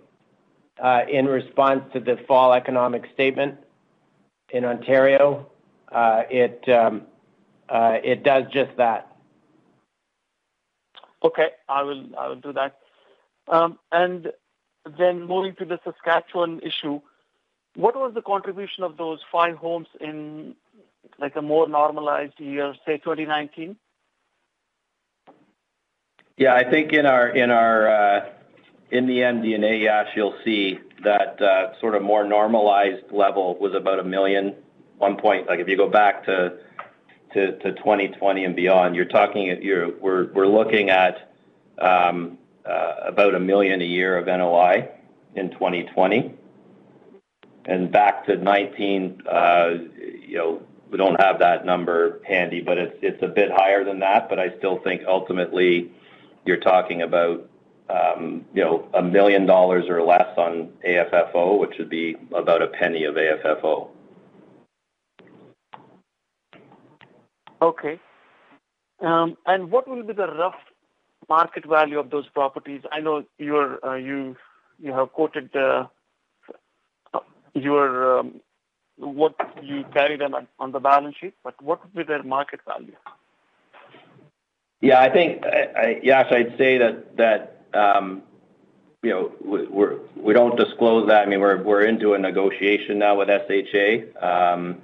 uh, in response to the fall economic statement in Ontario. Uh, it um, uh, it does just that. Okay, I will I will do that. Um, and then moving to the Saskatchewan issue, what was the contribution of those five homes in like a more normalized year, say 2019? Yeah, I think in our in our uh, in the MD&A, Yash, you'll see that uh, sort of more normalized level was about a million. One point, like if you go back to to, to 2020 and beyond, you're talking. You're we're we're looking at um, about a million a year of NOI in 2020, and back to 19. Uh, you know, we don't have that number handy, but it's a bit higher than that. But I still think ultimately, you're talking about um, you know, a $1 million or less on AFFO, which would be about a penny of AFFO. Okay. Um, and what will be the rough market value of those properties? I know you're, uh, you you have quoted uh, your um, what you carry them on the balance sheet, but what would be their market value? Yeah, I think, Yash, I'd say that um, you know, we're, we don't disclose that. I mean, we're, we're into a negotiation now with SHA. Um,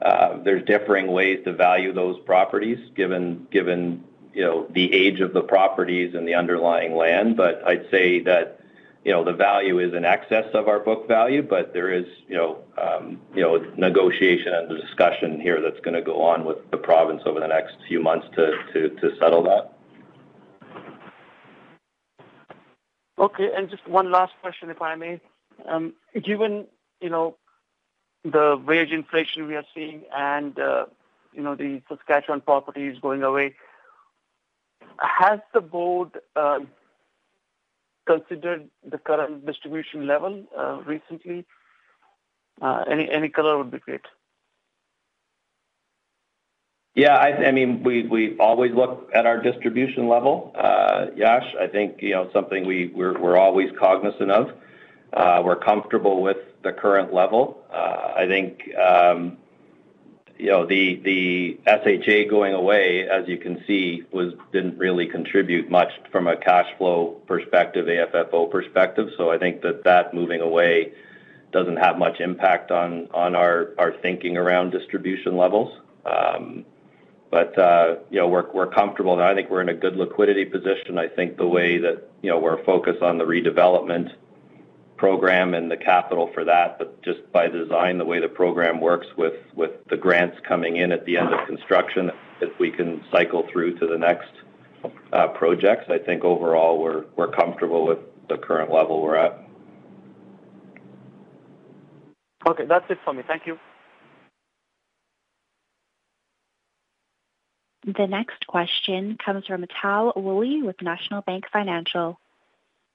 uh, there's differing ways to value those properties given, given, you know, the age of the properties and the underlying land. But I'd say that, you know, the value is in excess of our book value, but there is, you know, um, you know, negotiation and discussion here that's gonna go on with the province over the next few months to, settle that. Okay. and Just one last question, if I may. Um, given, you know, the wage inflation we are seeing and, uh, you know, the Saskatchewan properties going away, has the board uh, considered the current distribution level uh, recently? Any color would be great. Yeah, I mean, we always look at our distribution level, uh, Yash. I think, you know, something we're always cognizant of. Uh, we're comfortable with the current level. Uh, I think, um, you know, the the SHA going away, as you can see, was didn't really contribute much from a cash flow perspective, AFFO perspective. So I think that that moving away doesn't have much impact on our thinking around distribution levels. Um, but uh, you know, we're we're comfortable, and I think we're in a good liquidity position. I think the way that, you know, we're focused on the redevelopment program and the capital for that, but just by design, the way the program works with the grants coming in at the end of construction, if we can cycle through to the next uh, projects, I think overall we're we're comfortable with the current level we're at. Okay. That's it for me. Thank you. The next question comes from Tal Woolley with National Bank Financial.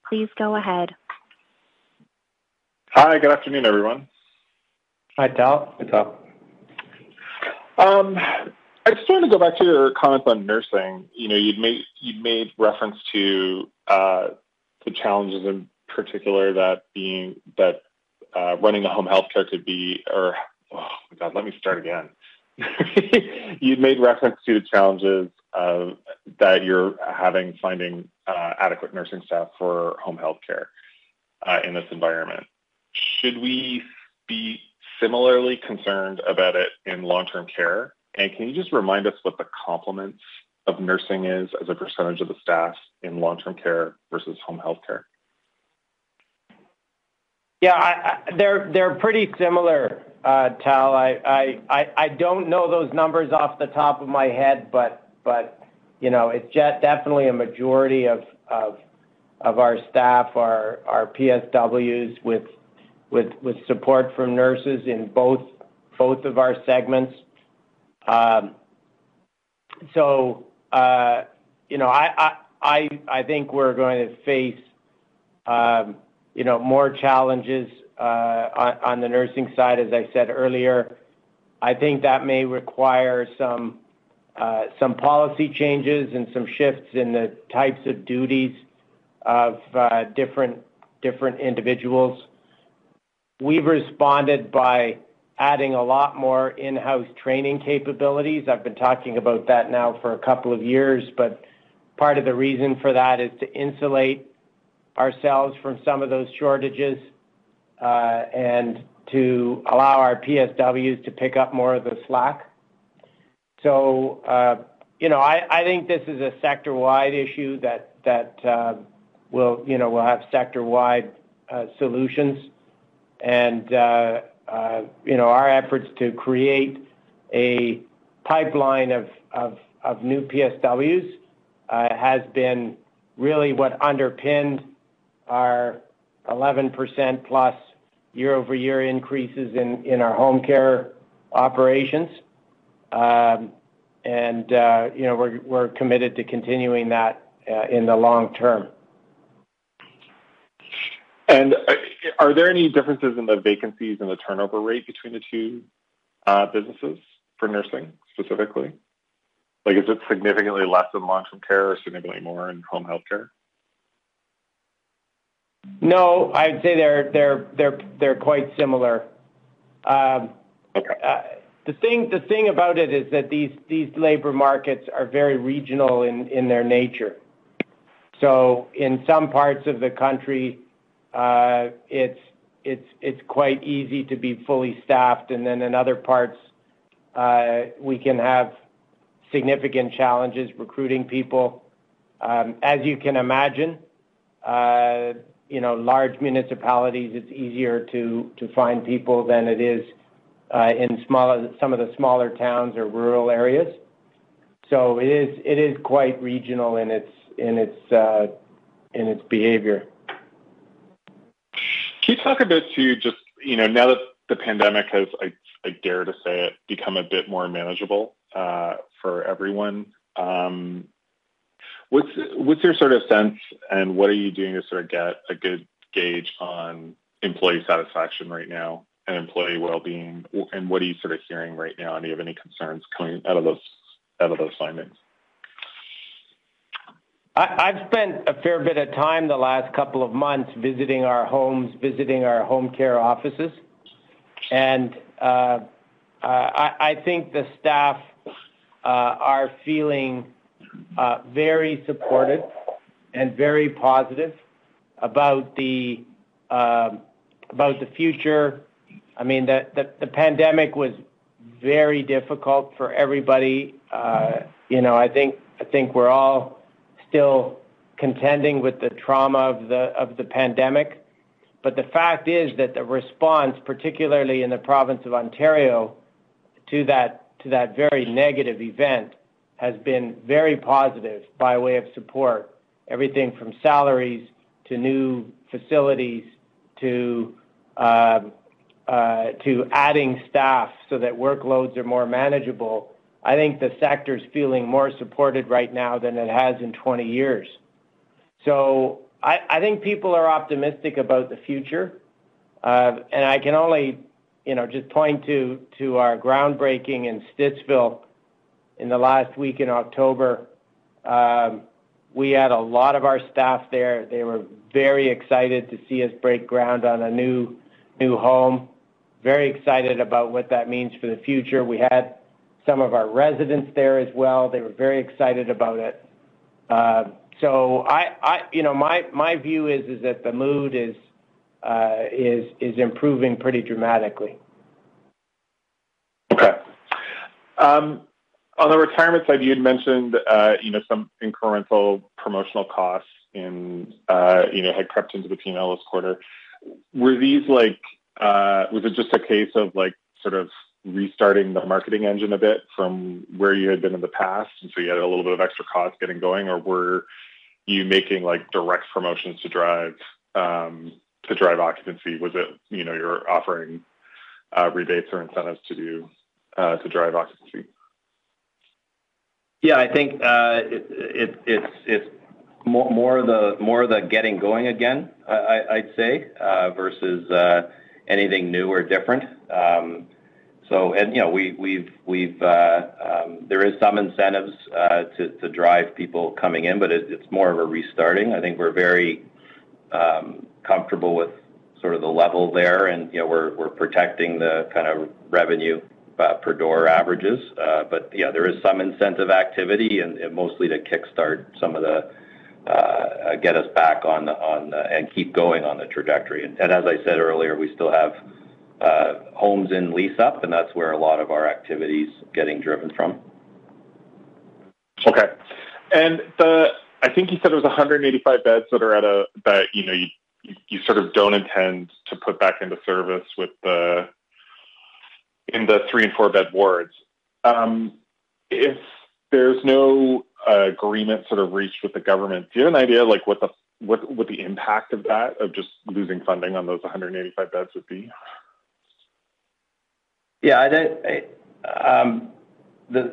Please go ahead. Hi, good afternoon, everyone. Hi, Tal. Hi, Tal. Um, I just wanted to go back to your comments on nursing. You know, you'd made you'd made reference to uh, the challenges in particular that being that uh, running a home health care could be, or oh my God, let me start again. you'd made reference to the challenges uh, that you're having finding uh, adequate nursing staff for home health care uh, in this environment. Should we be similarly concerned about it in long-term care? And can you just remind us what the complements of nursing is as a percentage of the staff in long-term care versus home health care? Yeah, I, I, they're they're pretty similar, uh, Tal. I, I I don't know those numbers off the top of my head, but but you know it's just definitely a majority of of of our staff are are PSWs with with support from nurses in both both of our segments. Um, so uh, you know, I think we're going to face um, you know more challenges uh, on, the nursing side, as I said earlier. I think that may require some uh, some policy changes and some shifts in the types of duties of different different individuals. We've responded by adding a lot more in-house training capabilities. I've been talking about that now for a couple of years, but part of the reason for that is to insulate ourselves from some of those shortages uh, and to allow our PSWs to pick up more of the slack. So, uh, you know, I, think this is a sector-wide issue that that uh, will, you know, will have sector-wide solutions. And uh, uh, you know, our efforts to create a pipeline of of, new PSWs uh, has been really what underpinned our 11% plus year-over-year increases in, in our home care operations. Um, and, uh, you know, we're, we're committed to continuing that in the long term. Are there any differences in the vacancies and the turnover rate between the two uh, businesses for nursing specifically? Like, is it significantly less in long-term care or significantly more in home health care? No, I'd say they're they're they're they're quite similar. Um, okay. Uh, the thing the thing about it is that these these labor markets are very regional in in their nature. So in some parts of the country, it's it's it's quite easy to be fully staffed, and then in other parts, uh, we can have significant challenges recruiting people. Um, as you can imagine, uh, you know, large municipalities, it's easier to to find people than it is uh, in some of the smaller towns or rural areas. So it is it is quite regional in its in its uh, in its behavior. You talk a bit to just you know now that the pandemic has I, I dare to say it become a bit more manageable uh, for everyone. Um, What's what's your sort of sense, and what are you doing to sort of get a good gauge on employee satisfaction right now and employee well-being? And what are you sort of hearing right now? And do you have any concerns coming out of those out of those findings? I, have spent a fair bit of time the last couple of months visiting our homes, visiting our home care offices, and uh, I, think the staff uh, are feeling uh, very supported and very positive about the uh, about the future. I mean, the, the, the pandemic was very difficult for everybody. Uh, you know, I think I think we're all still contending with the trauma of the of the pandemic. But the fact is that the response, particularly in the province of Ontario, to that to that very negative event, has been very positive by way of support. Everything from salaries to new facilities to uh, uh, to adding staff so that workloads are more manageable. I think the sector is feeling more supported right now than it has in 20 years. So I, I think people are optimistic about the future. Uh, and I can only, you know, just point to to our groundbreaking in Stittsville in the last week in October. Um, we had a lot of our staff there. They were very excited to see us break ground on a new new home. Very excited about what that means for the future. We had some of our residents there as well. They were very excited about it. Uh, so I, I, you know, my my view is is that the mood is uh, is is improving pretty dramatically. Okay. Um, on the retirement side, you had mentioned, uh, you know, some incremental promotional costs in, uh, you know, had crept into the P&L this quarter. Were these like, uh, was it just a case of like sort of restarting the marketing engine a bit from where you had been in the past, and so you had a little bit of extra cost getting going, or were you making like direct promotions to drive um, to drive occupancy? Was it, you know, you're offering rebates or incentives to do to drive occupancy? Yeah, I think uh, it's it's more more of the more of the getting going again, I'd say, uh, versus uh, anything new or different. Um, and You know, we we've we've uh um, there is some incentives to drive people coming in, but it's more of a restarting. I think we're very um, comfortable with sort of the level there, and you know, we're we're protecting the kind of revenue uh, per door averages. Uh, but Yeah, there is some incentive activity and mostly to kickstart some of the uh, get us back on the on the and keep going on the trajectory. And As I said earlier, we still have homes in lease-up, and that's where a lot of our activity's getting driven from. Okay. and the I think you said it was 185 beds that are at a that you know you sort of don't intend to put back into service with the in the three and four bed wards. Um, if there's no uh, agreement sort of reached with the government, do you have an idea like what the what what the impact of that of just losing funding on those 185 beds would be? Yeah, um, there's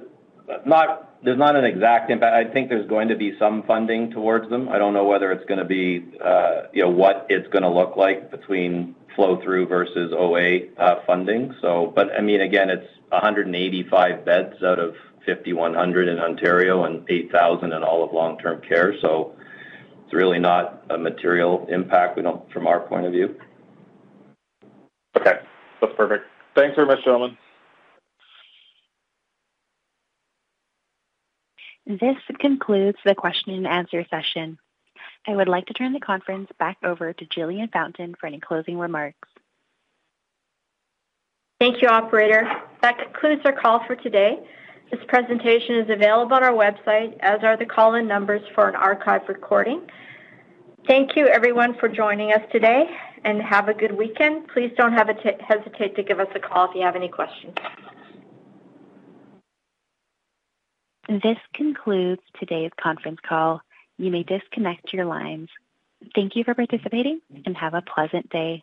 not an exact impact. I think there's going to be some funding towards them. I don't know whether it's going to be uh, you know what it's going to look like between flow-through versus OA uh, funding. So, but I mean, again, it's 185 beds out of 5,100 in Ontario and 8,000 in all of long-term care. So it's really not a material impact, from our point of view. Okay, that's perfect. Thanks very much, gentlemen. This concludes the question and answer session. I would like to turn the conference back over to Jillian Fountain for any closing remarks. Thank you, operator. That concludes our call for today. This presentation is available on our website, as are the call-in numbers for an archive recording. Thank you, everyone, for joining us today, and have a good weekend. Please don't hesitate to give us a call if you have any questions. This concludes today's conference call. You may disconnect your lines. Thank you for participating and have a pleasant day.